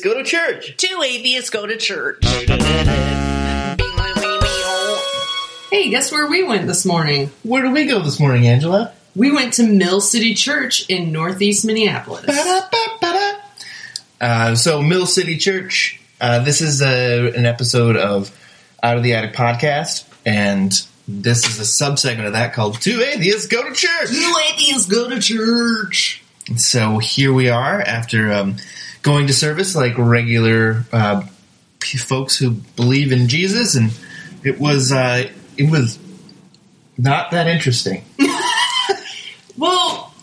Go. Atheists go to church. Two atheists go to church. Hey, guess where we went this morning? Where did we go this morning, Angela? We went to Mill City Church in Northeast Minneapolis. Ba-da-ba-ba-da. Uh, so, Mill City Church. Uh, this is a, an episode of Out of the Attic podcast, and this is a subsegment of that called Two Atheists Go to Church. Two atheists go to church. So here we are after um, going to service like regular uh, folks who believe in Jesus, and it was uh, it was not that interesting. Well,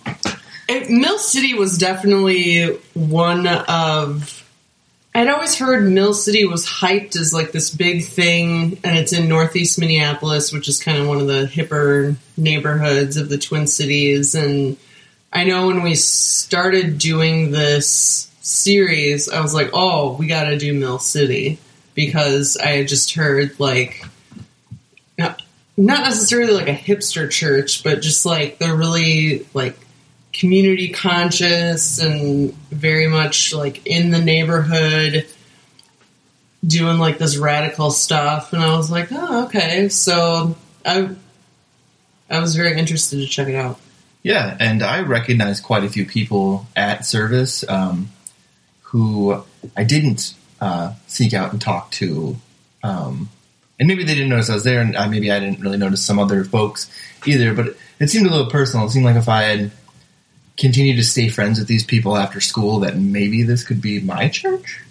it, Mill City was definitely one of. I'd always heard Mill City was hyped as like this big thing, and it's in Northeast Minneapolis, which is kind of one of the hipper neighborhoods of the Twin Cities. And I know when we started doing this series, I was like, oh, we got to do Mill City because I had just heard like not necessarily like a hipster church, but just like they're really like community conscious and very much like in the neighborhood doing like this radical stuff and I was like, "Oh, okay." So I I was very interested to check it out. Yeah, and I recognized quite a few people at service um, who I didn't uh, seek out and talk to. Um, and maybe they didn't notice I was there, and maybe I didn't really notice some other folks either. But it seemed a little personal. It seemed like if I had continued to stay friends with these people after school, that maybe this could be my church.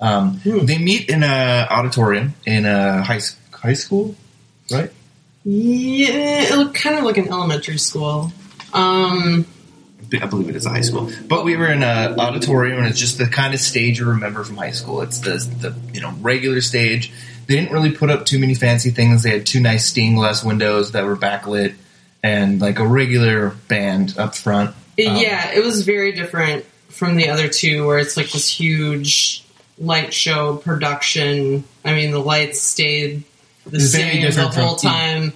Um, Hmm. They meet in a auditorium in a high high school, right? Yeah, it looked kind of like an elementary school. Um I believe it is a high school. But we were in an auditorium, and it's just the kind of stage you remember from high school. It's the the you know regular stage. They didn't really put up too many fancy things. They had two nice stained glass windows that were backlit, and like a regular band up front. Um, yeah, it was very different from the other two, where it's like this huge light show production. I mean, the lights stayed the same the from- whole time.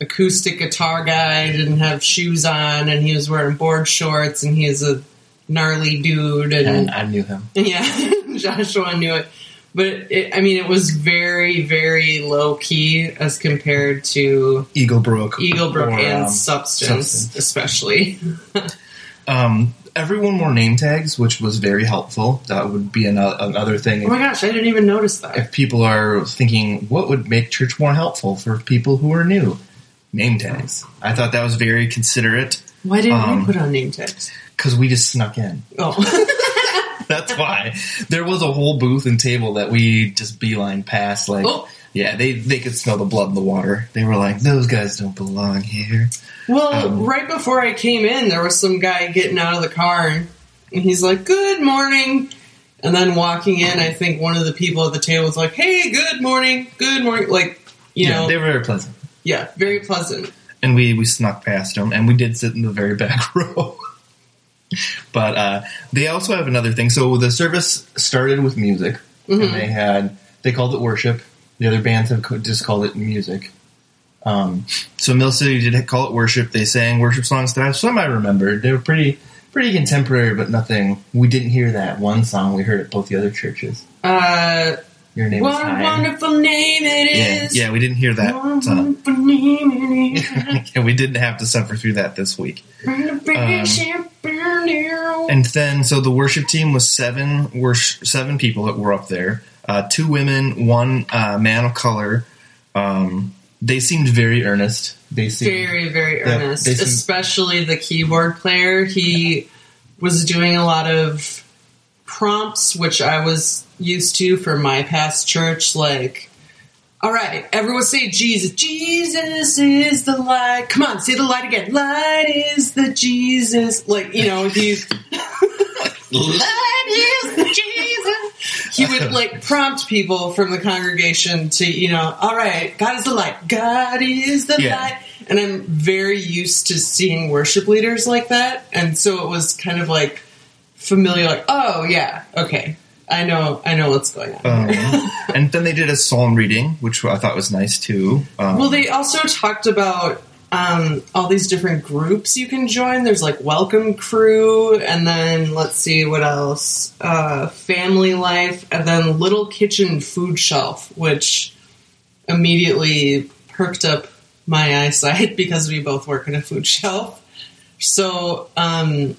Acoustic guitar guy didn't have shoes on, and he was wearing board shorts, and he's a gnarly dude. and And I knew him. yeah, Joshua knew it. But it, I mean, it was very, very low key as compared to Eagle Brook, Eagle Brook or, and um, Substance, Substance. especially. Um, everyone wore name tags, which was very helpful. That would be another, another thing. Oh my gosh, I didn't even notice that. if people are thinking what would make church more helpful for people who are new name tags i thought that was very considerate Why didn't Um, we put on name tags? because we just snuck in Oh, that's why there was a whole booth and table that we just beeline past like Oh. yeah they they could smell the blood in the water they were like those guys don't belong here well, Um, right before I came in, there was some guy getting out of the car, and he's like, "Good morning." And then walking in, I think one of the people at the table was like, "Hey, good morning, good morning." Like, you yeah know, they were very pleasant yeah, very pleasant. and we we snuck past them and we did sit in the very back row. But uh, they also have another thing. So the service started with music Mhm. and they had they called it worship. The other bands have just called it music. Um, so mill city did call it worship. They sang worship songs that some i remembered they were pretty pretty contemporary but nothing. We didn't hear that one song. We heard at both the other churches. Uh, your name what is a wonderful name it yeah, is. yeah we didn't hear that What a wonderful name it is. yeah, we didn't have to suffer through that this week Burn a big Um. And then, so the worship team was seven were seven people that were up there. Uh, two women, one uh, man of color. Um, they seemed very earnest. They seemed very very earnest they seem- especially the keyboard player he was doing a lot of prompts which i was used to for my past church like all right everyone say jesus. Jesus is the light. Come on say the light again. Light is the jesus. Like you know he light is the jesus. he would like prompt people from the congregation to you know all right god is the light. God is the Yeah. light. And i'm very used to seeing worship leaders like that. And so it was kind of like familiar like oh yeah okay i know i know what's going on Um, and then they did a psalm reading, which I thought was nice too. Um, well they also talked about um, all these different groups you can join. There's like Welcome Crew, and then let's see what else uh, Family Life, and then Little Kitchen Food Shelf, which immediately perked up my eyesight because we both work in a food shelf. So, um,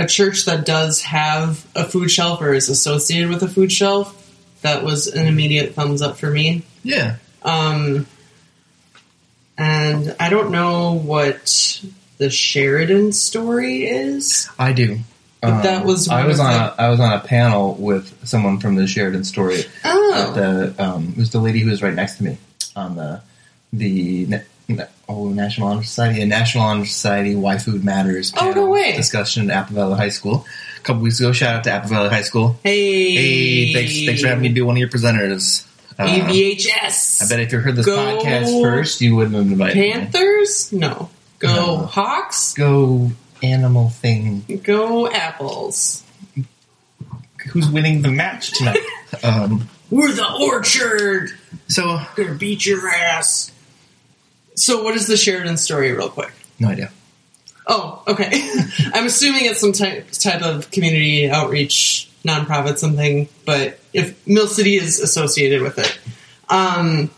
a church that does have a food shelf or is associated with a food shelf, that was an immediate thumbs up for me. Yeah. Um, and I don't know what the Sheridan story is. I do. Um, But that was I was on the- a I was on a panel with someone from the Sheridan story. Oh, The um, it was the lady who was right next to me on the the oh National Honor Society, a National Honor Society Why Food Matters Oh, no way. discussion at Apple Valley High School a couple weeks ago. Shout out to Apple Valley High School. hey, Hey, thanks thanks for having me be one of your presenters. AVHS. I bet if you heard this Go podcast first, you wouldn't have invited me. Panthers? No. Go No. Hawks? Go animal thing. Go Apples. Who's winning the match tonight? um, We're the Orchard. so Gonna beat your ass. So, what is the Sheridan story, real quick? no idea. Oh, okay. I'm assuming it's some type type of community outreach nonprofit something, but if Mill City is associated with it. Um,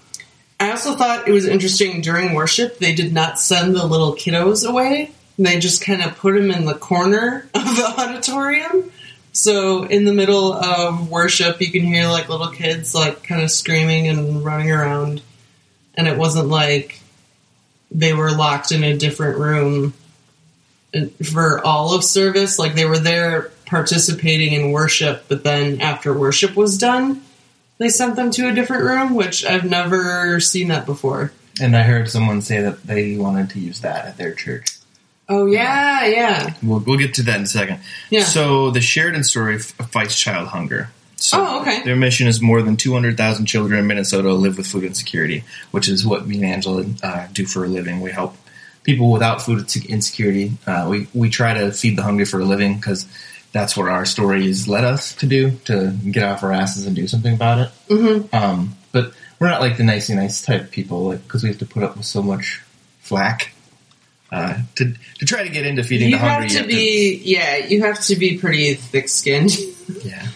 I also thought it was interesting during worship they did not send the little kiddos away. They just kind of put them in the corner of the auditorium. So in the middle of worship, you can hear like little kids like kind of screaming and running around, and it wasn't like they were locked in a different room uh, for all of service. Like they were there participating in worship, but then after worship was done, they sent them to a different room, which I've never seen that before. And I heard someone say that they wanted to use that at their church. Oh yeah, yeah, We'll, we'll get to that in a second. yeah. So the Sheridan story f- fights child hunger. So Oh, okay. Their mission is more than 200,000 children in Minnesota live with food insecurity, which is what me and Angela uh, do for a living. We help people without food insecurity. Uh, we, we try to feed the hungry for a living because that's what our stories led us to do, to get off our asses and do something about it. hmm Um, but we're not like the nicey nice type people because we have to put up with so much flack. Uh, to to try to get into feeding You the hungry, have you to be, yeah, you have to be pretty thick-skinned. yeah.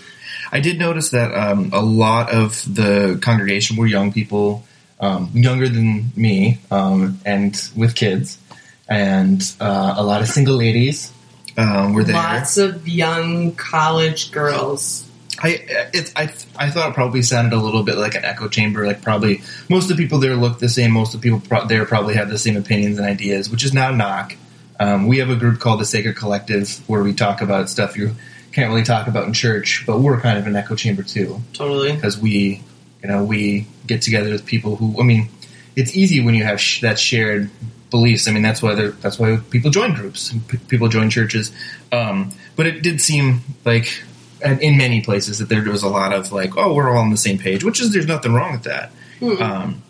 I did notice that um, a lot of the congregation were young people, um, younger than me, um, and with kids, and uh, a lot of single ladies um, were there. Lots of young college girls. I it, I I thought it probably sounded a little bit like an echo chamber. Like probably most of the people there look the same. Most of the people pro- there probably have the same opinions and ideas, which is not a knock. Um, we have a group called the Sacred Collective where we talk about stuff you can't really talk about in church, but we're kind of an echo chamber too Totally. because we you know we get together with people who I mean it's easy when you have sh- that shared beliefs. I mean that's why that's why people join groups, P- people join churches. Um, but it did seem like in many places that there was a lot of like, oh, we're all on the same page, which is there's nothing wrong with that. Mm. Um,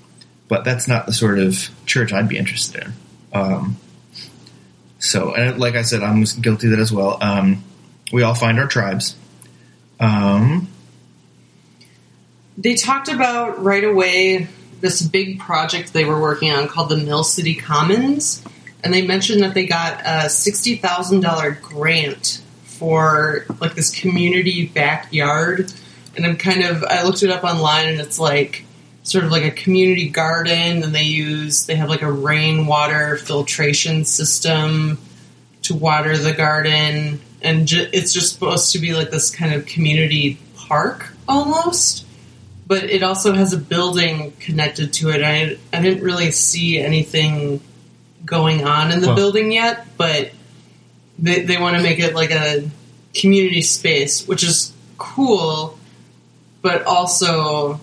but that's not the sort of church I'd be interested in. Um, so, and like I said, I'm guilty of that as well. Um, we all find our tribes. Um, They talked about right away this big project they were working on called the Mill City Commons, and they mentioned that they got a sixty thousand dollar grant for like this community backyard. And I'm kind of I looked it up online, and it's like sort of like a community garden, and they use they have like a rainwater filtration system to water the garden, and ju- it's just supposed to be like this kind of community park almost but it also has a building connected to it. I I didn't really see anything going on in the Well- building yet, but they they want to make it like a community space, which is cool, but also,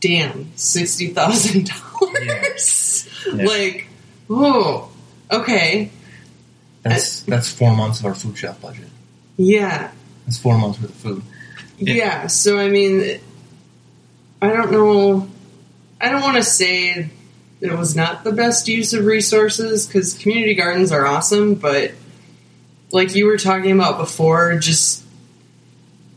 damn, sixty thousand dollars. Yeah. Like, oh, okay, that's that's four months of our food shelf budget. yeah. That's four months worth of food. Yeah. Yeah. so I mean, I don't know. I don't want to say that it was not the best use of resources because community gardens are awesome, but like you were talking about before, just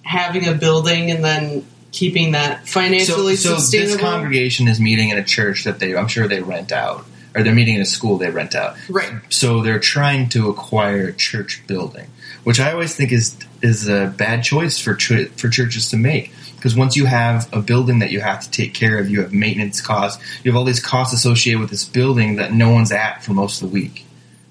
having a building and then keeping that So, financially so sustainable. this congregation is meeting in a church that they, I'm sure they rent out, or they're meeting in a school they rent out. right. So they're trying to acquire a church building, which I always think is is a bad choice for ch- for churches to make. Because once you have a building that you have to take care of, you have maintenance costs, you have all these costs associated with this building that no one's at for most of the week.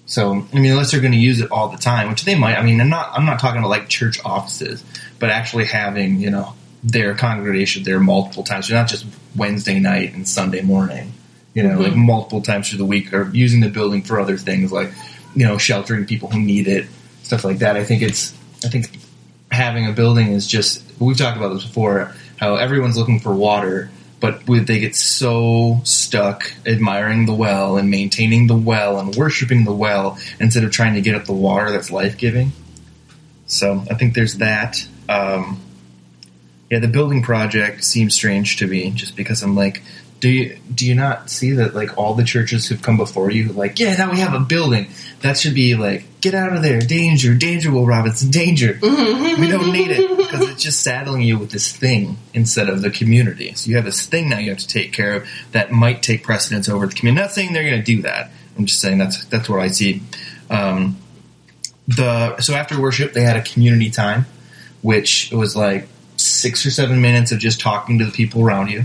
So I mean, unless they're going to use it all the time, which they might. I mean, I'm not I'm not talking about like church offices, but actually having you know their congregation there multiple times, so not just Wednesday night and Sunday morning. You know, like multiple times through the week, or using the building for other things like you know sheltering people who need it, stuff like that. I think it's I think having a building is just we've talked about this before how everyone's looking for water but they get so stuck admiring the well and maintaining the well and worshiping the well instead of trying to get at the water that's life-giving. So i think there's that. Um, yeah the building project seems strange to me just because i'm like do you do you not see that like all the churches who've come before you like yeah now we have a building. That should be like get out of there. Danger danger will robinson danger. We don't need it because it's just saddling you with this thing instead of the community. So you have this thing now you have to take care of that might take precedence over the community. Not saying they're going to do that. I'm just saying that's that's what i see. Um, the so after worship they had a community time which was like six or seven minutes of just talking to the people around you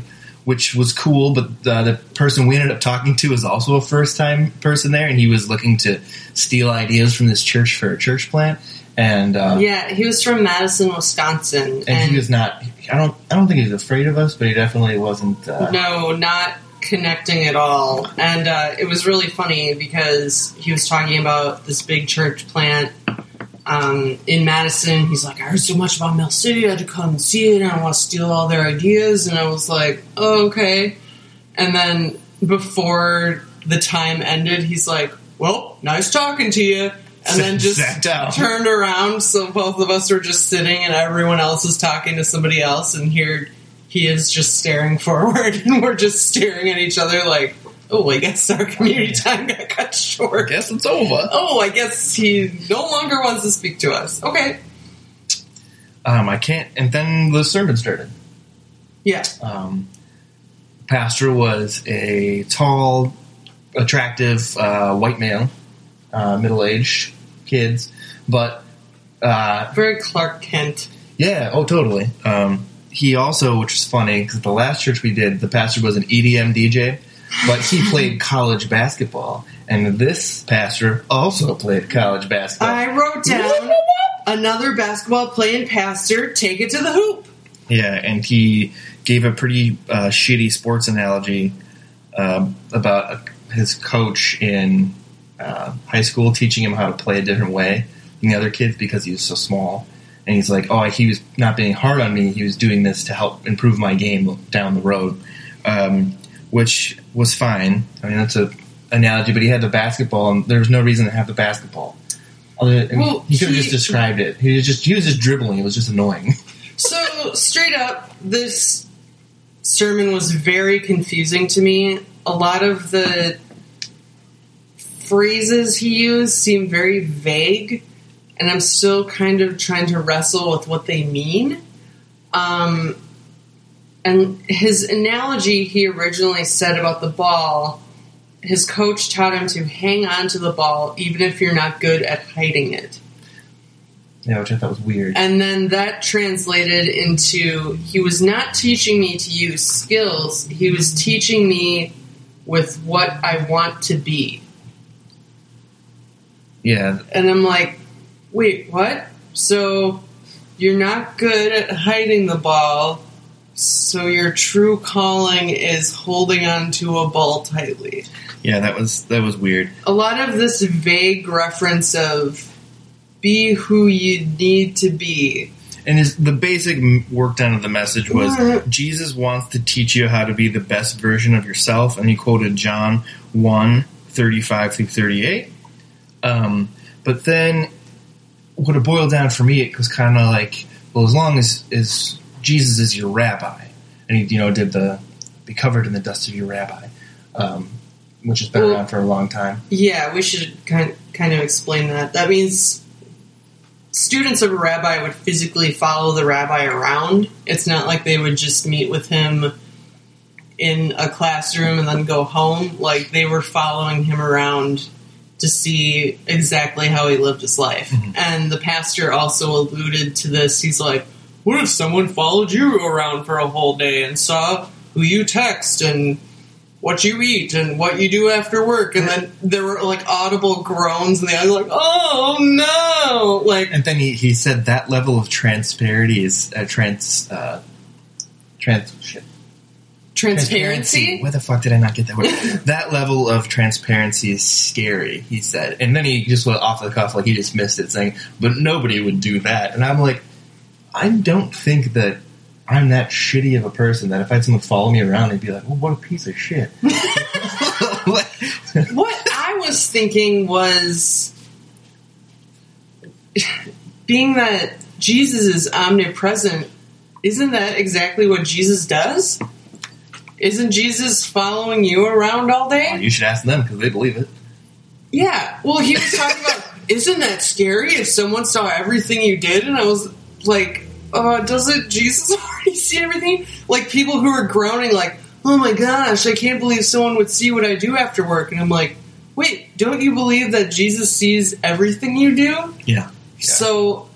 which was cool but the, the person we ended up talking to was also a first time person there and he was looking to steal ideas from this church for a church plant and uh, Yeah, he was from Madison, Wisconsin, and, he was not i don't i don't think he was afraid of us but he definitely wasn't uh, no, not connecting at all. And uh, it was really funny because he was talking about this big church plant um, in Madison. He's like, I heard so much about Mill City, I had to come and see it, and I want to steal all their ideas. And I was like, oh, okay. And then before the time ended, he's like, well, nice talking to you. And then just turned around, so both of us were just sitting, and everyone else is talking to somebody else, and here he is just staring forward, and we're just staring at each other like, oh, I guess our community time got cut i short. guess it's over Oh, I guess he no longer wants to speak to us. Okay. um, i can't and then the sermon started Yeah. um, pastor was a tall, attractive uh, white male, uh, middle-aged kids, but uh, Very Clark Kent. yeah, oh, totally. Um, he also, which is funny, because the last church we did, the pastor was an EDM DJ, but he played college basketball, and this pastor also played college basketball. I wrote down another basketball playing pastor, take it to the hoop. Yeah, and he gave a pretty uh, shitty sports analogy um about uh his coach in uh, high school teaching him how to play a different way than the other kids because he was so small. And he's like, "Oh, he was not being hard on me. He was doing this to help improve my game down the road," um, which was fine. I mean, that's a analogy, but he had the basketball, and there was no reason to have the basketball. Other, I mean, Well, he could have just described it. He was just he was just dribbling. It was just annoying. So, straight up, this sermon was very confusing to me. A lot of the phrases he used seem very vague, and I'm still kind of trying to wrestle with what they mean. Um, and his analogy he originally said about the ball, his coach taught him to hang on to the ball even if you're not good at hiding it. yeah, which I thought was weird. And then that translated into he was not teaching me to use skills, he was teaching me with what I want to be. Yeah, And I'm like, wait, what? So you're not good at hiding the ball, so your true calling is holding on to a ball tightly. yeah, that was that was weird. A lot of this vague reference of be who you need to be. And his, the basic work down of the message was. Jesus wants to teach you how to be the best version of yourself, and he quoted John 1, 35 through 38. Um, but then what it boiled down for me, it was kind of like, well, as long as, as Jesus is your rabbi, and he, you know, did the be covered in the dust of your rabbi, um, which has been Well- around for a long time. Yeah, we should kind kind of explain that. That means students of a rabbi would physically follow the rabbi around. It's not like they would just meet with him in a classroom and then go home. Like they were following him around to see exactly how he lived his life. And the pastor also alluded to this. He's like, What if someone followed you around for a whole day and saw who you text and what you eat and what you do after work? And then there were like audible groans, and they were like, Oh no! Like, And then he, he said that level of transparency is uh, trans uh, trans shit. transparency. Where the fuck did I not get that word? that level of transparency is scary. He said, and then he just went off the cuff like he just missed it, saying, "But nobody would do that." And I'm like, I don't think that I'm that shitty of a person that if I had someone follow me around, they'd be like, well, "What a piece of shit." What? what I was thinking was being that Jesus is omnipresent, isn't that exactly what Jesus does? Isn't Jesus following you around all day? you should ask them because they believe it. Yeah. Well, he was talking about, isn't that scary if someone saw everything you did? And I was like, uh, doesn't Jesus already see everything? Like people who are groaning, like, oh my gosh, I can't believe someone would see what I do after work. And I'm like, wait, don't you believe that Jesus sees everything you do? Yeah. So,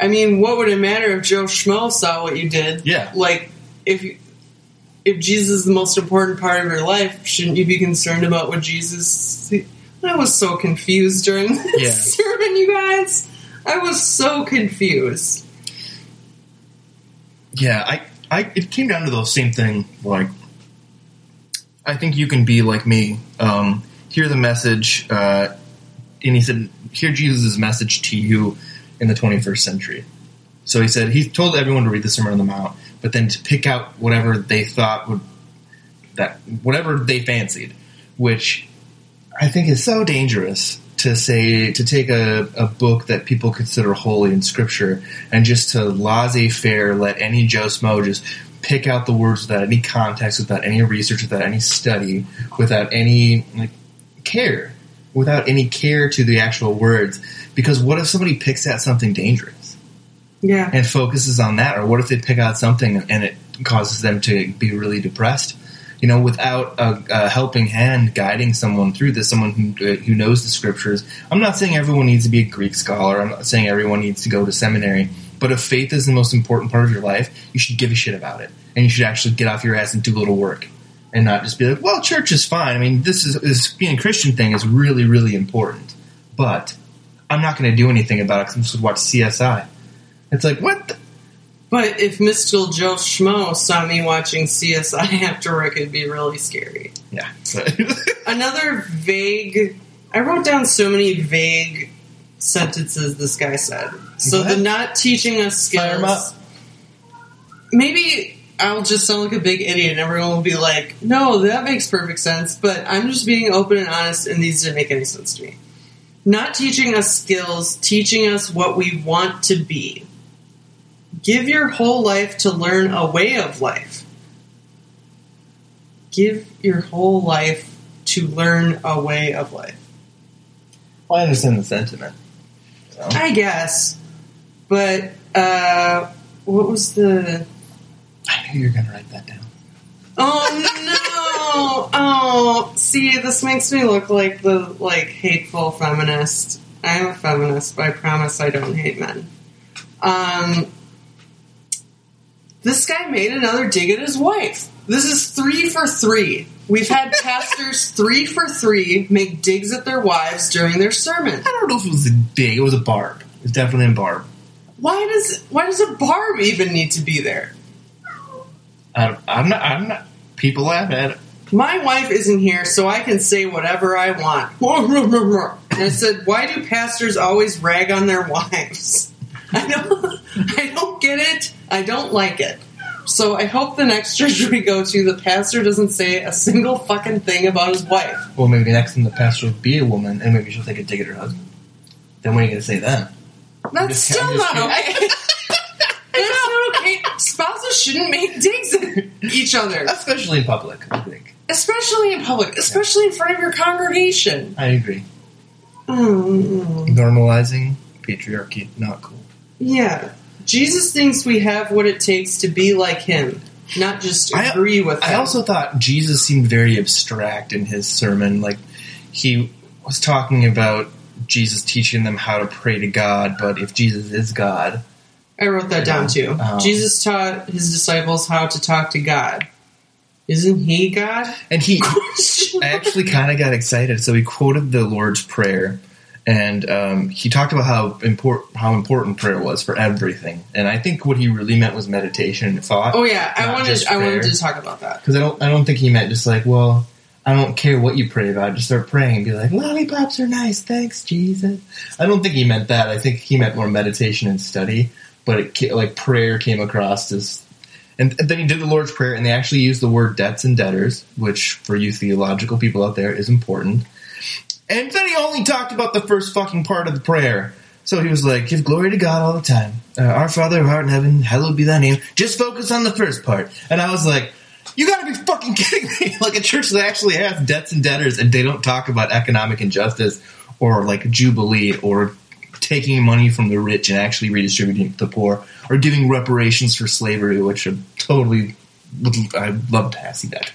I mean, what would it matter if Joe Schmo saw what you did? Yeah. Like, if you- if Jesus is the most important part of your life, shouldn't you be concerned about what Jesus? See? I was so confused during this Yeah. sermon, you guys. I was so confused. Yeah, I, I, it came down to the same thing. Like, I think you can be like me, um, hear the message, uh, and he said, hear Jesus' message to you in the 21st century. So he said he told everyone to read the Sermon on the Mount, but then to pick out whatever they thought would that whatever they fancied, which I think is so dangerous to say to take a, a book that people consider holy in Scripture and just to laissez-faire let any Joe Schmo just pick out the words without any context, without any research, without any study, without any like, care, without any care to the actual words. Because what if somebody picks out something dangerous? Yeah. and focuses on that, or what if they pick out something and it causes them to be really depressed? You know, without a, a helping hand guiding someone through this, someone who, uh, who knows the scriptures. I'm not saying everyone needs to be a Greek scholar. I'm not saying everyone needs to go to seminary. But if faith is the most important part of your life, you should give a shit about it, and you should actually get off your ass and do a little work, and not just be like, "Well, church is fine." I mean, this is this being a Christian thing is really, really important, but I'm not going to do anything about it because I'm just going to watch CSI. It's like what? The? But if Mr. Joe Schmo saw me watching CSI after work, it'd be really scary. Yeah. Another vague. I wrote down so many vague sentences this guy said. So ahead. the not teaching us skills. Maybe I'll just sound like a big idiot, and everyone will be like, "No, that makes perfect sense." But I'm just being open and honest, and these didn't make any sense to me. Not teaching us skills, teaching us what we want to be. Give your whole life to learn a way of life. Give your whole life to learn a way of life. well, I understand the sentiment. So. I guess. But, uh, what was the. I knew you were going to write that down. Oh no! Oh, see, this makes me look like the like hateful feminist. I'm a feminist, but I promise I don't hate men. Um, this guy made another dig at his wife. This is three for three. We've had pastors three for three make digs at their wives during their sermon. I don't know if it was a dig. It was a barb. It's definitely a barb. Why does why does a barb even need to be there? I, I'm not. I'm not. People laugh at it. My wife isn't here, so I can say whatever I want. And I said, why do pastors always rag on their wives? I don't, I don't get it. I don't like it. So I hope the next church we go to, the pastor doesn't say a single fucking thing about his wife. Well, maybe next time the pastor will be a woman, and maybe she'll take a dig at her husband. Then what are you going to say then? That's still not okay. That's not okay. Spouses shouldn't make digs at each other, Especially in public, I think. especially in public, especially in front of your congregation. I agree. Mm. Normalizing patriarchy. Not cool. Yeah. Jesus thinks we have what it takes to be like him, not just I- agree with him. I also thought Jesus seemed very abstract in his sermon. Like he was talking about Jesus teaching them how to pray to God, but if Jesus is God, I wrote that down too. Um, Jesus taught his disciples how to talk to God. Isn't he God? and he, I actually kind of got excited. So he quoted the Lord's Prayer, and um, he talked about how important how important prayer was for everything. And I think what he really meant was meditation and thought. Oh yeah, I wanted I wanted to talk about that. Because I don't, I don't think he meant just like, well, I don't care what you pray about. Just start praying and be like, lollipops are nice, thanks, Jesus. I don't think he meant that. I think he meant more meditation and study. But it, ca- like prayer came across as, and, and then he did the Lord's Prayer, and they actually used the word debts and debtors, which for you theological people out there is important. And then he only talked about the first fucking part of the prayer. So he was like, give glory to God all the time. Uh, Our Father who art in heaven, hallowed be thy name. Just focus on the first part. And I was like, you gotta be fucking kidding me. like a church that actually has debts and debtors and they don't talk about economic injustice or like jubilee or taking money from the rich and actually redistributing it to the poor or giving reparations for slavery, which are totally, would, I'd love to have see that.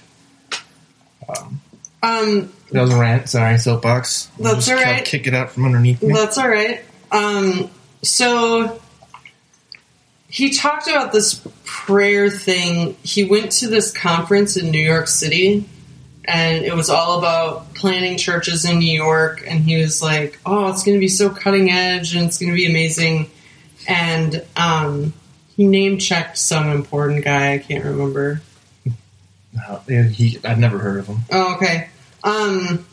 Um, That was a rant. Sorry, soapbox. That's just all right. Kick it out from underneath me. that's all right. Um, so he talked about this prayer thing. He went to this conference in New York City, and it was all about planning churches in New York. And he was like, "Oh, it's going to be so cutting edge, and it's going to be amazing." And um, he name checked some important guy. I can't remember. Uh, yeah, he, I've never heard of him. Oh, okay. Um,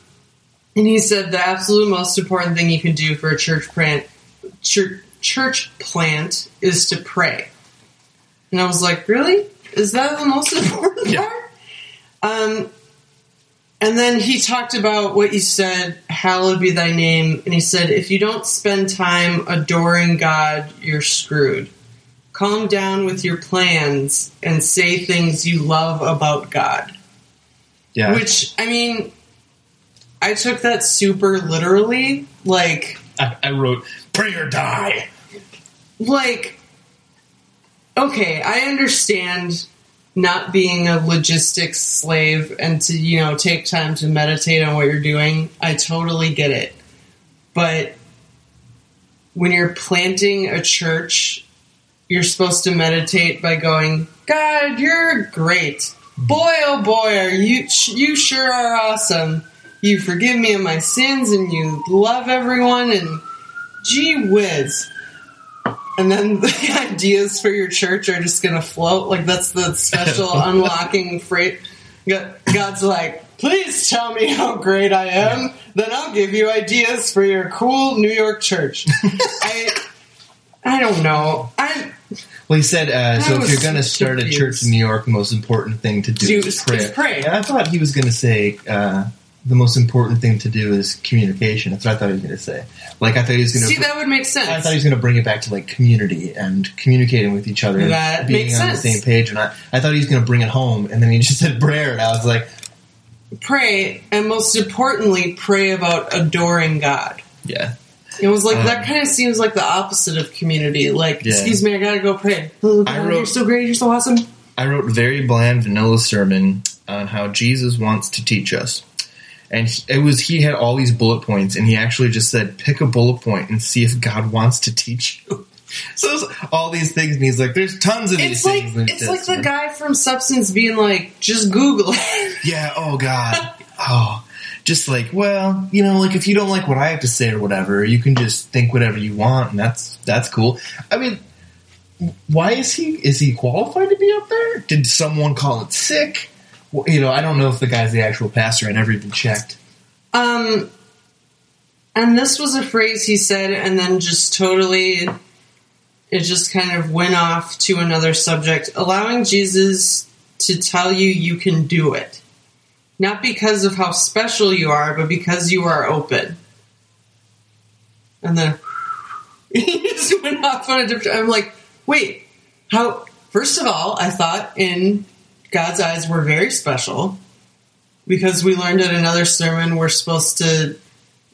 and he said the absolute most important thing you can do for a church plant, church, church plant is to pray. And I was like, really? Is that the most important Yeah. part? Um, and then he talked about what you said, hallowed be thy name. And he said, if you don't spend time adoring God, you're screwed. Calm down with your plans and say things you love about God. Yeah, Which I mean, I took that super literally. Like, I, I wrote "Pray or Die." like, okay, I understand not being a logistics slave and to you know take time to meditate on what you're doing. I totally get it, but when you're planting a church, you're supposed to meditate by going, "God, you're great." Boy, oh boy, are you you sure are awesome. You forgive me of my sins and you love everyone and gee whiz. And then the ideas for your church are just gonna float. Like that's the special unlocking freight. God's like, please tell me how great I am, then I'll give you ideas for your cool New York church. I I don't know. I'm Well, he said, uh, so if you're going to start a church in New York, the most important thing to do, Do is pray. is pray. I thought he was going to say uh, the most important thing to do is communication. That's what I thought he was going to say. Like I thought he was going to see that would make sense. I thought he was going to bring it back to like community and communicating with each other, and That being makes on sense. the same page. And I, I thought he was going to bring it home, and then he just said prayer, and I was like, pray, and most importantly, pray about adoring God. yeah, It was like Um, that kind of seems like the opposite of community. Like, Yeah. excuse me, I gotta go pray. Oh, God, wrote- you're so great, you're so awesome. I wrote very bland vanilla sermon on how Jesus wants to teach us. And he, it was he had all these bullet points, and he actually just said, "Pick a bullet point and see if God wants to teach you." So all these things, and he's like, "There's tons of these It's like things." it's like the guy from Substance being like, just Google it. Yeah. Oh God. oh, just like well, you know, like if you don't like what I have to say or whatever, you can just think whatever you want, and that's that's cool. I mean, why is he is he qualified to be up there? Did someone call it sick? Well, you know, I don't know if the guy's the actual pastor. I never even checked. Um, and this was a phrase he said, and then just totally, it just kind of went off to another subject. Allowing Jesus to tell you you can do it, not because of how special you are, but because you are open. And then he just went off on a different. I'm like, wait, how? First of all, I thought in God's eyes we're very special because we learned in another sermon we're supposed to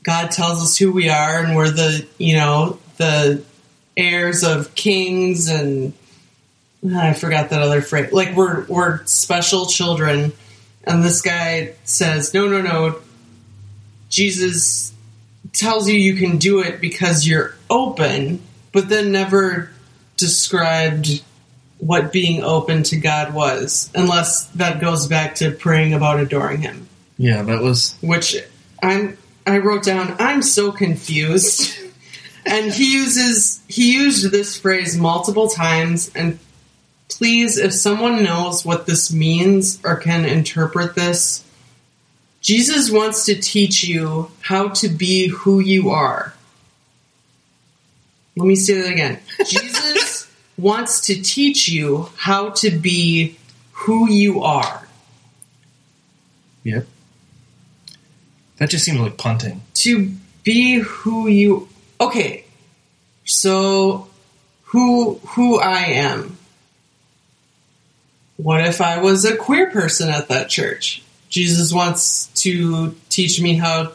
God tells us who we are and we're the you know the heirs of kings and ah, I forgot that other phrase. Like we're we're special children, and this guy says, "No, no, no." Jesus tells you you can do it because you're open, but then never described what being open to God was, unless that goes back to praying about adoring Him, Yeah, that was which I'm. I wrote down. I'm so confused. and he uses he used this phrase multiple times and please if someone knows what this means or can interpret this jesus wants to teach you how to be who you are let me say that again jesus wants to teach you how to be who you are yep. That just seemed like punting. to be who you okay so who who i am what if i was a queer person at that church jesus wants to teach me how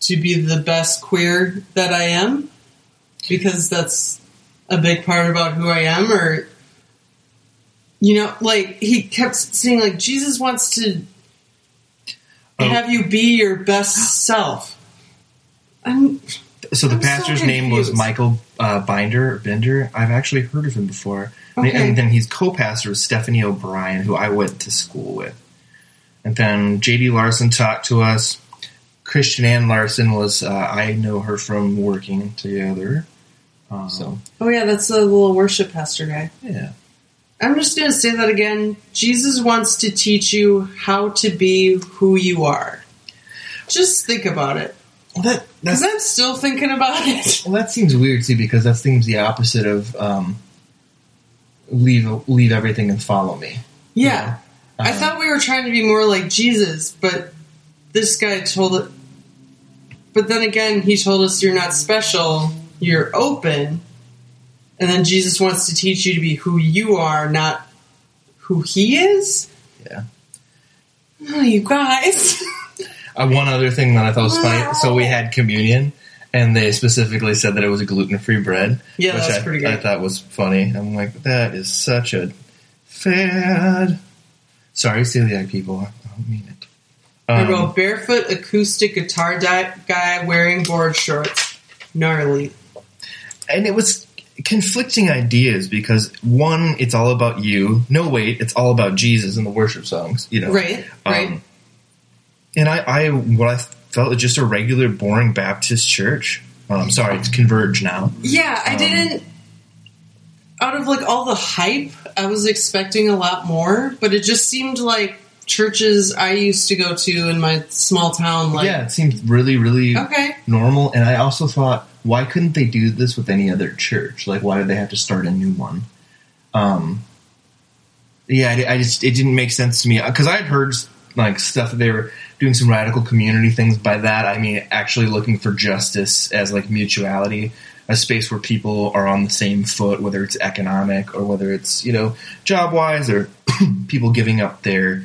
to be the best queer that i am because that's a big part about who i am or you know like he kept saying like jesus wants to Oh. have you be your best self I'm, So the I'm so pastor's name was. Michael uh, Binder Bender. I've actually heard of him before. And- Okay. And then he's co-pastor with Stephanie O'Brien, who I went to school with. And then J.D. Larson talked to us. Christian Ann Larson was, uh, I know her from working together. Um, So, oh yeah, that's a little worship pastor guy. yeah. I'm just going to say that again. Jesus wants to teach you how to be who you are. Just think about it. Well, that, that's, Because I'm still thinking about it. well, that seems weird too, because that seems the opposite of um, leave leave everything and follow me. Yeah. I Uh, thought we were trying to be more like Jesus, but this guy told it. But then again, he told us you're not special, you're open. And then Jesus wants to teach you to be who you are, not who he is. Yeah. Oh, you guys. Uh, one other thing that I thought was funny. So we had communion, and they specifically said that it was a gluten free bread. Yeah, which that's I, pretty I thought was funny. I'm like, that is such a fad. Sorry, celiac people. I don't mean it. I Um, wrote barefoot acoustic guitar guy wearing board shorts. Gnarly. And it was conflicting ideas because one, it's all about you. No, wait, it's all about Jesus in the worship songs. You know, Right, right. Um, and I, I, what I felt was just a regular, boring Baptist church. Um, sorry, it's Converge now. Yeah, I Um, didn't. Out of like all the hype, I was expecting a lot more, but it just seemed like churches I used to go to in my small town. Like, yeah, it seemed really, really okay, normal. And I also thought, why couldn't they do this with any other church? Like, why did they have to start a new one? Um, yeah, I, I just it didn't make sense to me because I had heard like stuff that they were doing some radical community things. By that, I mean actually looking for justice as like mutuality, a space where people are on the same foot, whether it's economic or whether it's you know job wise or people giving up their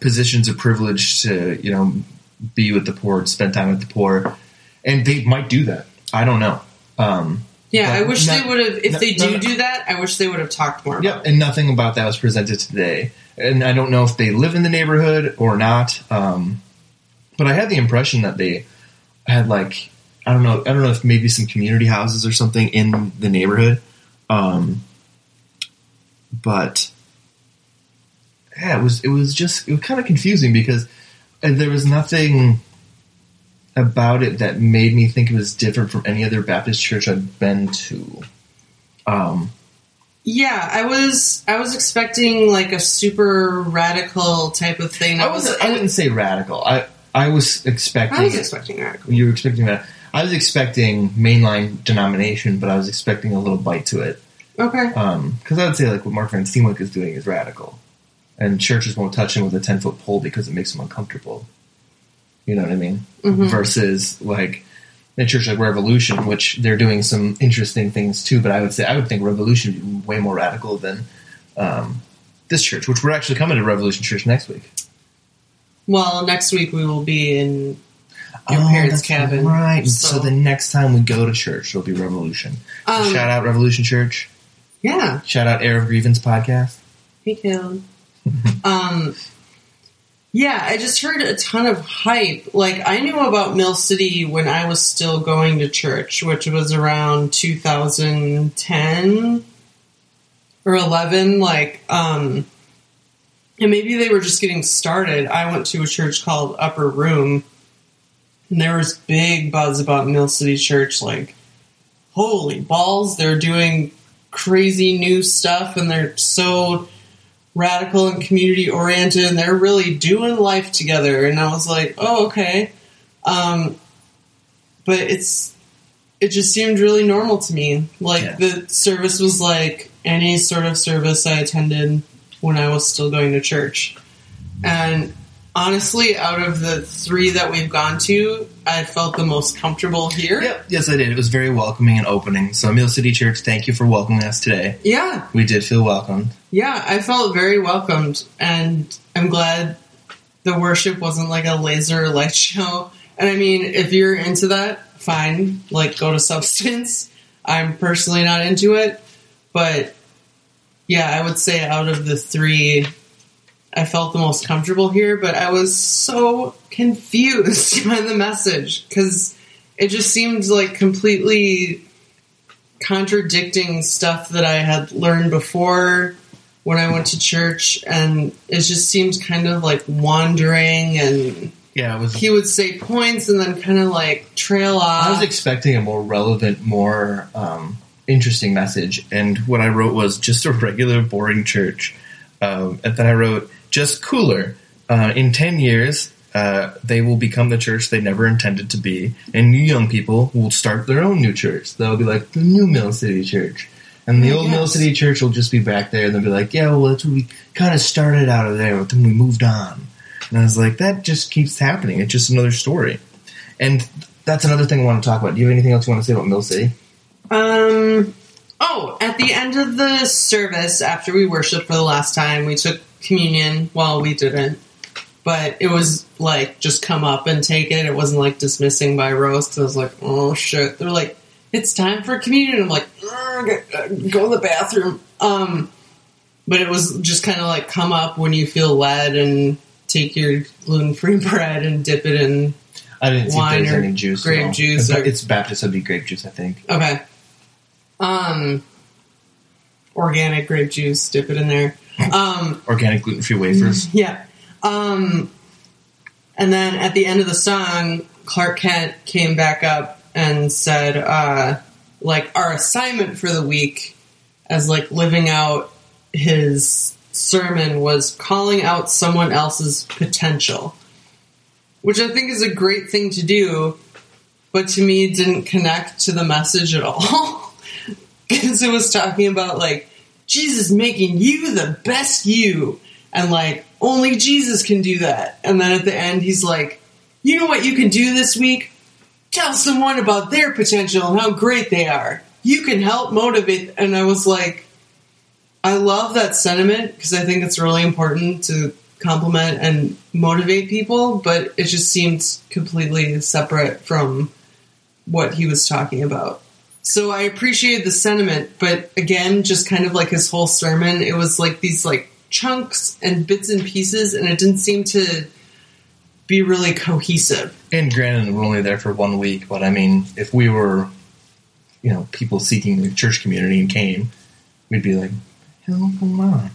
positions of privilege to you know be with the poor, spend time with the poor, and they might do that. I don't know. Um, yeah. I wish not- they would have. If no- they do no. do that, I wish they would have talked more. Yep, About it. and nothing about that was presented today. And I don't know if they live in the neighborhood or not. Um, but I had the impression that they had like I don't know I don't know if maybe some community houses or something in the neighborhood. Um, but yeah, it was it was just it was kind of confusing because uh, there was nothing about it that made me think it was different from any other Baptist church I'd been to. Um, Yeah, I was. I was expecting like a super radical type of thing. I was I wouldn't say radical. I I was expecting I was expecting radical. you were expecting that. I was expecting mainline denomination, but I was expecting a little bite to it. Okay. Because I would say like what Mark Van Steenwyk is doing is radical, and churches won't touch him with a ten foot pole because it makes them uncomfortable. You know what I mean? Mhm. Versus like a church like Revolution, which they're doing some interesting things too. But I would say I would think Revolution would be way more radical than um, this church, which we're actually coming to Revolution Church next week. Well, next week we will be in your Oh, parents' cabin. Right. So, the next time we go to church, it'll be Revolution. So Um, shout out Revolution Church. yeah. Shout out Air of Grievance podcast. Hey, Caleb. um, yeah, I just heard a ton of hype. Like, I knew about Mill City when I was still going to church, which was around 2010 or 11. Like, um, and maybe they were just getting started. I went to a church called Upper Room, and there was big buzz about Mill City Church. Like, holy balls, they're doing crazy new stuff, and they're so radical and community oriented and they're really doing life together. And i was like oh okay. Um, but it's it just seemed really normal to me. Like Yeah. the service was like any sort of service i attended when i was still going to church. And honestly out of the three that we've gone to i felt the most comfortable here Yep. Yes, I did. It was very welcoming and opening. So, Mill City Church, thank you for welcoming us today. yeah We did feel welcomed. Yeah, I felt very welcomed, and I'm glad the worship wasn't like a laser light show. And I mean, if you're into that, fine, like go to Substance. I'm personally not into it, but yeah, I would say out of the three, I felt the most comfortable here, but I was so confused by the message because it just seemed like completely contradicting stuff that I had learned before when I went to church, and it just seemed kind of like wandering. And Yeah, it was. he would say points and then kind of like trail off. I was expecting a more relevant, more um, interesting message, and what I wrote was just a regular, boring church. Um, and then I wrote just cooler. Uh, in ten years, uh, they will become the church they never intended to be, and new young people will start their own new church. They'll be like the new Mill City Church, and the I old Mill. City Church will just be back there, and they'll be like, "Yeah, well, that's what we kind of started out of there, but then we moved on." And I was like, "That just keeps happening. It's just another story." And that's another thing I want to talk about. Do you have anything else you want to say about Mill City? Um. Oh, at the end of the service, after we worshiped for the last time, we took communion. Well, we didn't, but it was like just come up and take it. It wasn't like dismissing by rows because I was like, oh shit. They're like, it's time for communion. I'm like, go go to the bathroom. Um, but it was just kind of like come up when you feel led and take your gluten free bread and dip it in I didn't see Wine if there's or any juice. grape no. juice It's, or- it's Baptist, it'd be grape juice, I think. Okay. Um, organic grape juice. Dip it in there. Um, Organic gluten free wafers. yeah. Um, and then at the end of the song, Clark Kent came back up and said, uh, like our assignment for the week, as like living out his sermon was calling out someone else's potential, which I think is a great thing to do, but to me didn't connect to the message at all because it was talking about like Jesus making you the best you, and like only Jesus can do that. And then at the end, he's like, "You know what you can do this week? Tell someone about their potential and how great they are. You can help motivate." And I was like, I love that sentiment because I think it's really important to compliment and motivate people, but it just seemed completely separate from what he was talking about. So I appreciated the sentiment, but again, just kind of like his whole sermon, it was like these like chunks and bits and pieces, and it didn't seem to be really cohesive. And granted, we're only there for one week, but I mean, if we were, you know, people seeking the church community and came, we'd be like, hell, come on.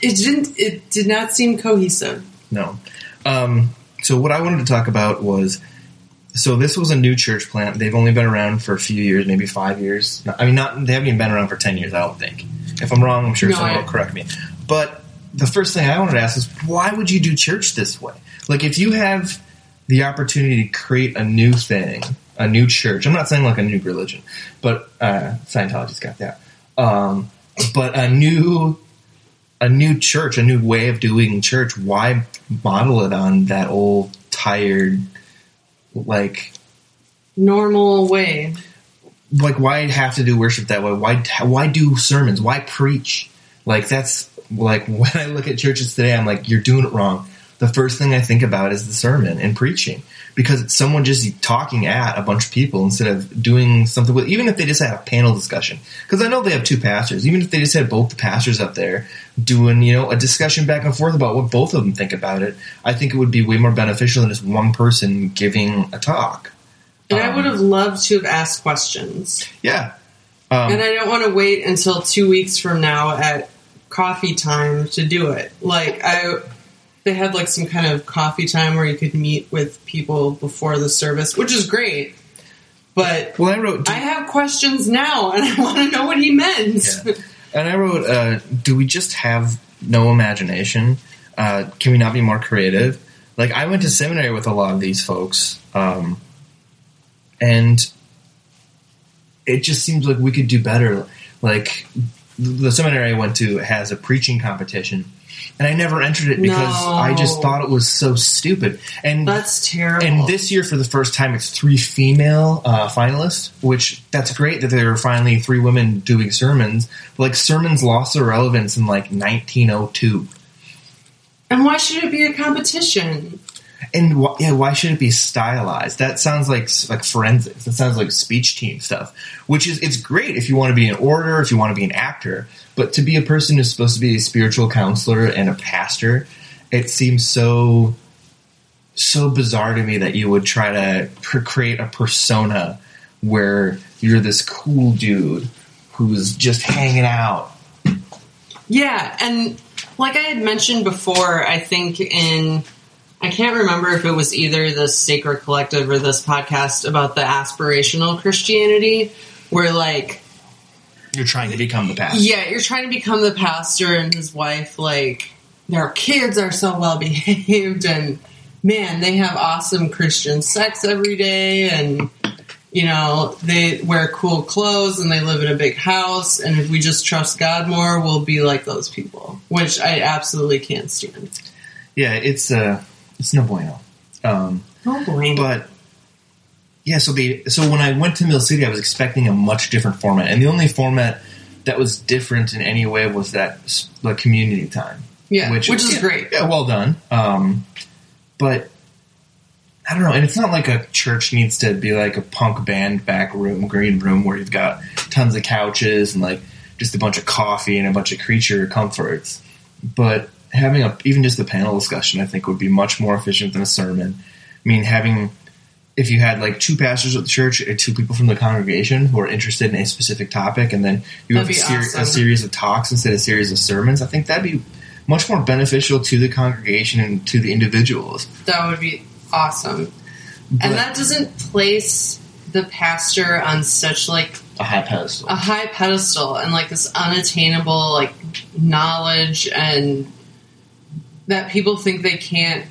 It didn't. It did not seem cohesive. No. Um, so what I wanted to talk about was, so this was a new church plant. They've only been around for a few years, maybe five years. I mean, not they haven't even been around for ten years. I don't think. If I'm wrong, I'm sure No, someone I- will correct me. But the first thing I wanted to ask is, why would you do church this way? Like, if you have the opportunity to create a new thing, a new church. I'm not saying like a new religion, but uh, Scientology's got that. Um, but a new a new church, a new way of doing church, why model it on that old tired like Normal way. like why have to do worship that way? Why why do sermons? Why preach? Like that's like when I look at churches today, I'm like, you're doing it wrong. the first thing I think about is the sermon and preaching because it's someone just talking at a bunch of people instead of doing something with, even if they just had a panel discussion. Because I know they have two pastors. Even if they just had both the pastors up there doing, you know, a discussion back and forth about what both of them think about it, I think it would be way more beneficial than just one person giving a talk. And I Um, would have loved to have asked questions. Yeah. Um, and I don't want to wait until two weeks from now at coffee time to do it. Like I, they had like some kind of coffee time where you could meet with people before the service, which is great. But well, I wrote. I have questions now, and I want to know what he meant. Yeah. And I wrote, uh, do we just have no imagination? Uh, can we not be more creative? Like, I went to seminary with a lot of these folks, um, and it just seems like we could do better. Like, the seminary I went to has a preaching competition, and I never entered it because No. I just thought it was so stupid. And That's terrible. and this year, for the first time, it's three female uh, finalists, which that's great that there are finally three women doing sermons. But, like sermons lost their relevance in like 1902, and why should it be a competition? And wh- yeah, why should it be stylized? That sounds like like forensics. That sounds like speech team stuff. Which is it's great if you want to be an orator, if you want to be an actor, but to be a person who's supposed to be a spiritual counselor and a pastor, it seems so so bizarre to me that you would try to pr- create a persona where you're this cool dude who's just hanging out. Yeah, and like I had mentioned before, I think in I can't remember if it was either the Sacred Collective or this podcast about the aspirational Christianity, where like You're trying to become the pastor. yeah, you're trying to become the pastor and his wife like their kids are so well behaved and man, they have awesome Christian sex every day and you know, they wear cool clothes and they live in a big house and if we just trust God more, we'll be like those people, which I absolutely can't stand. Yeah, it's uh, it's no bueno. Um, Oh boy. but yeah, so the so when I went to Mill City, I was expecting a much different format, and the only format that was different in any way was that the community time. yeah, which, is yeah, great. Yeah, well done. Um, but I don't know, and it's not like a church needs to be like a punk band back room, green room, where you've got tons of couches and like just a bunch of coffee and a bunch of creature comforts. But having a even just a panel discussion, I think, would be much more efficient than a sermon. I mean, having if you had like two pastors at the church and two people from the congregation who are interested in a specific topic, and then you have a, That'd be ser- awesome. a series of talks instead of a series of sermons, I think that'd be much more beneficial to the congregation and to the individuals. That would be awesome. But and that doesn't place the pastor on such like a high pedestal. a high pedestal and like this unattainable like knowledge and that people think they can't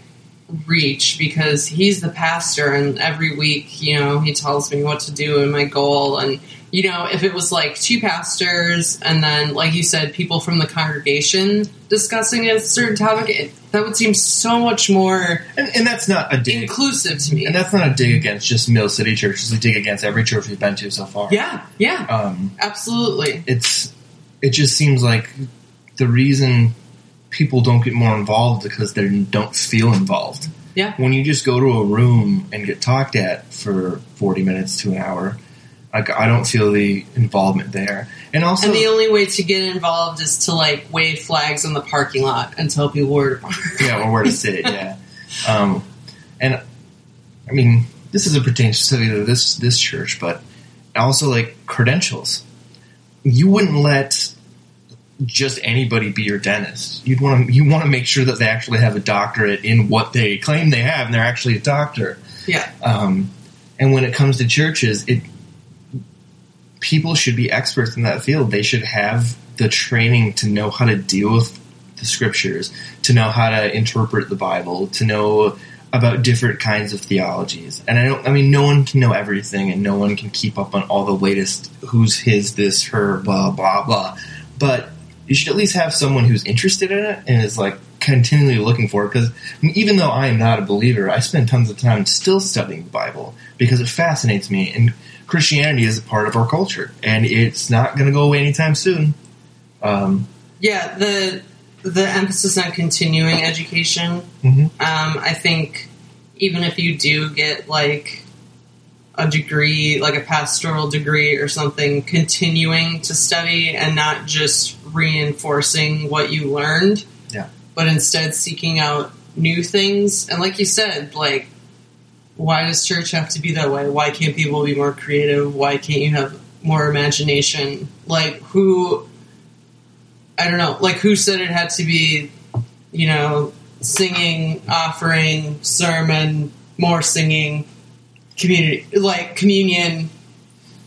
reach because he's the pastor and every week you know he tells me what to do and my goal and you know if it was like two pastors and then like you said people from the congregation discussing a certain topic it, that would seem so much more and, and that's not a dig. inclusive to me And that's not a dig against just Mill City Church. It's a dig against every church we've been to so far. yeah yeah Um, absolutely it's it just seems like the reason people don't get more involved because they don't feel involved. yeah When you just go to a room and get talked at for forty minutes to an hour, like I don't feel the involvement there. And also, And the only way to get involved is to like wave flags in the parking lot and tell people where to park. yeah, or where to sit, yeah. Um, and I mean, this is a specifically to this this church, but also like credentials. You wouldn't let just anybody be your dentist. You'd want to you want to make sure that they actually have a doctorate in what they claim they have, and they're actually a doctor. Yeah. Um, and when it comes to churches, it people should be experts in that field. They should have the training to know how to deal with the scriptures, to know how to interpret the Bible, to know about different kinds of theologies. And I don't I mean no one can know everything and no one can keep up on all the latest who's his, this, her, blah, blah, blah. But you should at least have someone who's interested in it and is like continually looking for it because even though I am not a believer, I spend tons of time still studying the Bible because it fascinates me and Christianity is a part of our culture and it's not going to go away anytime soon. Um, Yeah, the the emphasis on continuing education. Mhm. Um, I think even if you do get like a degree, like a pastoral degree or something, continuing to study and not just reinforcing what you learned, Yeah. but instead seeking out new things. And like you said, like, why does church have to be that way? Why can't people be more creative? Why can't you have more imagination? Like, who, I don't know, like, who said it had to be, you know, singing, offering, sermon, more singing, community, like communion,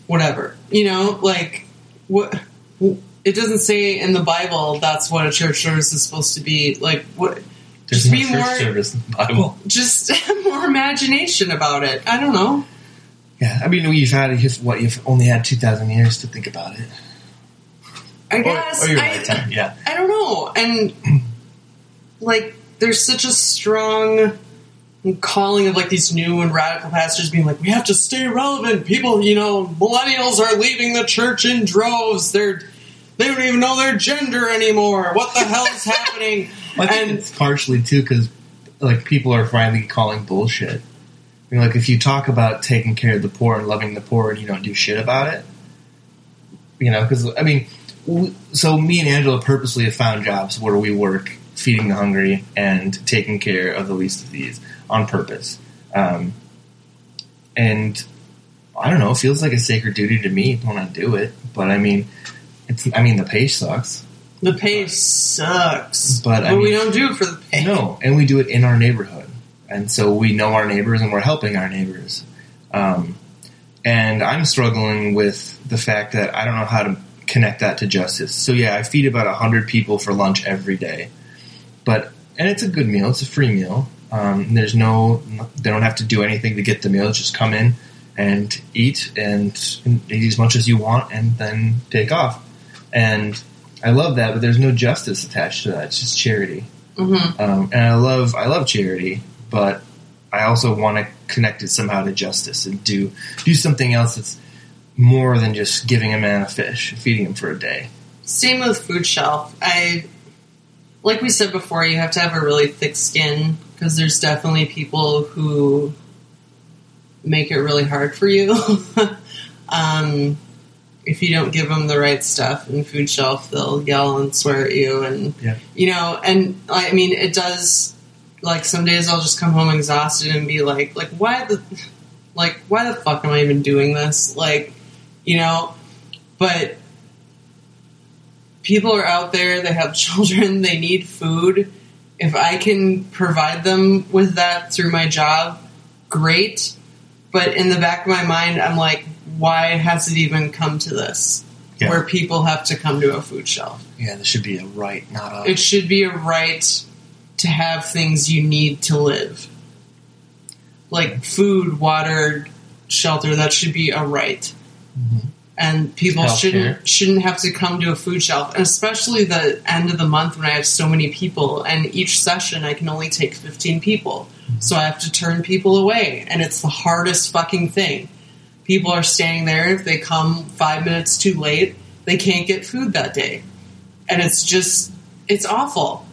whatever. You know, like what? It doesn't say in the Bible that's what a church service is supposed to be. Like what? There's Just no be church more, service in the Bible. just more imagination about it. I don't know. Yeah, I mean, you've had what you've only had two thousand years to think about it. I guess or your I, yeah. I don't know, and like there's such a strong calling of like these new and radical pastors being like, we have to stay relevant. People, you know, millennials are leaving the church in droves. They're they don't even know their gender anymore. What the hell is happening? I think and it's partially too because like people are finally calling bullshit. I mean, like if you talk about taking care of the poor and loving the poor, and you don't do shit about it, you know, because I mean, w- so me and Angela purposely have found jobs where we work feeding the hungry and taking care of the least of these on purpose, um, and I don't know, it feels like a sacred duty to me when I do it. But I mean, it's I mean the pay sucks. the pay sucks, But, I we mean- don't do it for the pay. No, and we do it in our neighborhood, and so we know our neighbors and we're helping our neighbors. Um, and I'm struggling with the fact that I don't know how to connect that to justice. So yeah, I feed about hundred people for lunch every day, but and it's a good meal. It's a free meal. Um, there's no, they don't have to do anything to get the meal. Just come in and eat and, and eat as much as you want, and then take off. And I love that, but there's no justice attached to that. It's just charity. Mhm. Um, and I love I love charity, but I also want to connect it somehow to justice and do do something else that's more than just giving a man a fish, feeding him for a day. Same with food shelf. I, like we said before, you have to have a really thick skin because there's definitely people who make it really hard for you. um, if you don't give them the right stuff in food shelf, they'll yell and swear at you, and Yeah. you know. And I mean, it does. Like some days, I'll just come home exhausted and be like, like why the, like why the fuck am I even doing this? Like, you know. But people are out there, they have children, they need food. If I can provide them with that through my job, great. But in the back of my mind, I'm like, why has it even come to this? Yeah. Where people have to come to a food shelf. Yeah, this should be a right, not a It should be a right to have things you need to live. Like food, water, shelter, that should be a right. Mm-hmm. And people Healthcare. shouldn't shouldn't have to come to a food shelf, and especially the end of the month when I have so many people, and each session I can only take fifteen people, mm-hmm. so I have to turn people away, and it's the hardest fucking thing. People are standing there. If they come five minutes too late, they can't get food that day, and it's just it's awful.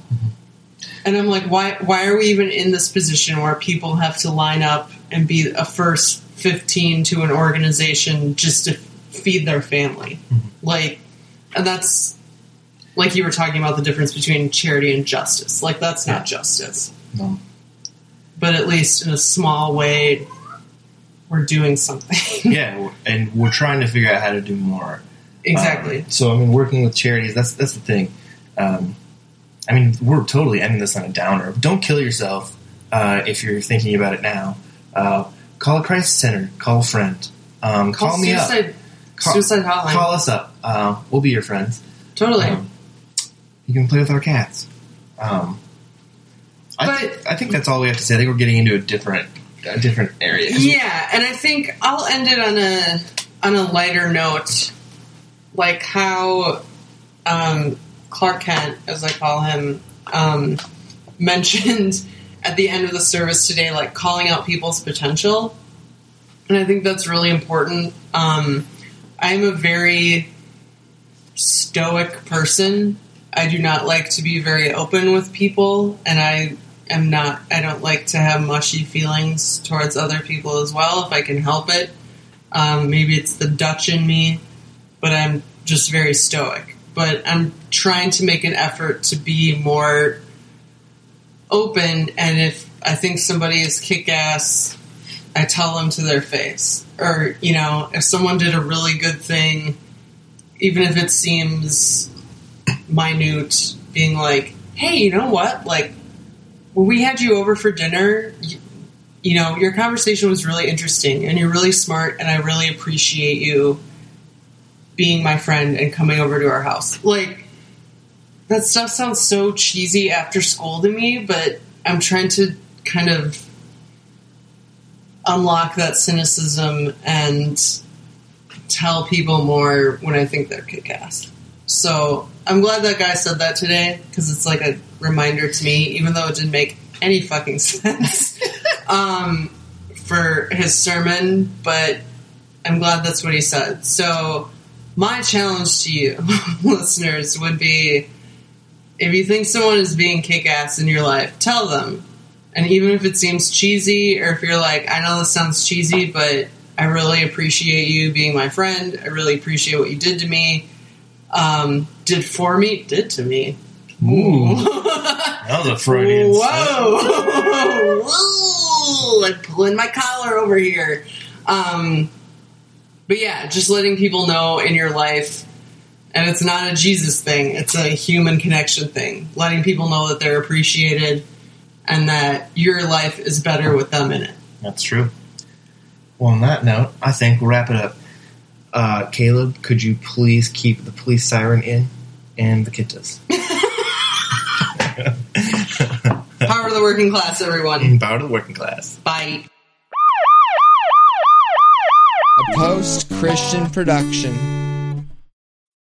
And I'm like, why? Why are we even in this position where people have to line up and be a first fifteen to an organization just to feed their family? Like, and that's like you were talking about the difference between charity and justice. Like, that's not justice, no. but at least in a small way, we're doing something. Yeah, and we're trying to figure out how to do more. exactly. Um, so I mean, working with charities, that's that's the thing. Um, I mean, we're totally ending this on a downer. Don't kill yourself uh, if you're thinking about it now. Uh, call a crisis center. Call a friend. Um, call, me up. suicide, Call, suicide hotline. call us up. Uh, we'll be your friends. totally. Um, you can play with our cats. Um, I, But- I think that's all we have to say. I think we're getting into a different a different area. Yeah, and I think I'll end it on a on a lighter note, like how um, Clark Kent, as I call him, um, mentioned at the end of the service today, like calling out people's potential, and I think that's really important. Um, I'm a very stoic person. I do not like to be very open with people, and I am not. I don't like to have mushy feelings towards other people as well if I can help it. Um, maybe it's the Dutch in me, but I'm just very stoic. But I'm trying to make an effort to be more open, and if I think somebody is kick ass, I tell them to their face. Or, you know, if someone did a really good thing, even if it seems minute, being like, hey, you know what? Like, when we had you over for dinner, you, you know, your conversation was really interesting and you're really smart, and I really appreciate you being my friend and coming over to our house. Like, that stuff sounds so cheesy after school to me, but I'm trying to kind of unlock that cynicism and tell people more when I think they're kick ass. So I'm glad that guy said that today because it's like a reminder to me, even though it didn't make any fucking sense um, for his sermon, but I'm glad that's what he said. So my challenge to you, listeners, would be if you think someone is being kick ass in your life, tell them. And even if it seems cheesy, or if you're like, I know this sounds cheesy, but I really appreciate you being my friend. I really appreciate what you did to me. Um, did for me, did to me. Ooh. that was a Freudian. Whoa! Whoa! I'm pulling my collar over here. Um, but yeah, just letting people know in your life, and it's not a Jesus thing, it's a human connection thing. Letting people know that they're appreciated and that your life is better with them in it. That's true. Well, on that note, I think we'll wrap it up. Uh, Caleb, could you please keep the police siren in and the kittas? Power of the working class, everyone. Mm, power to the working class. Bye. a post Christian production.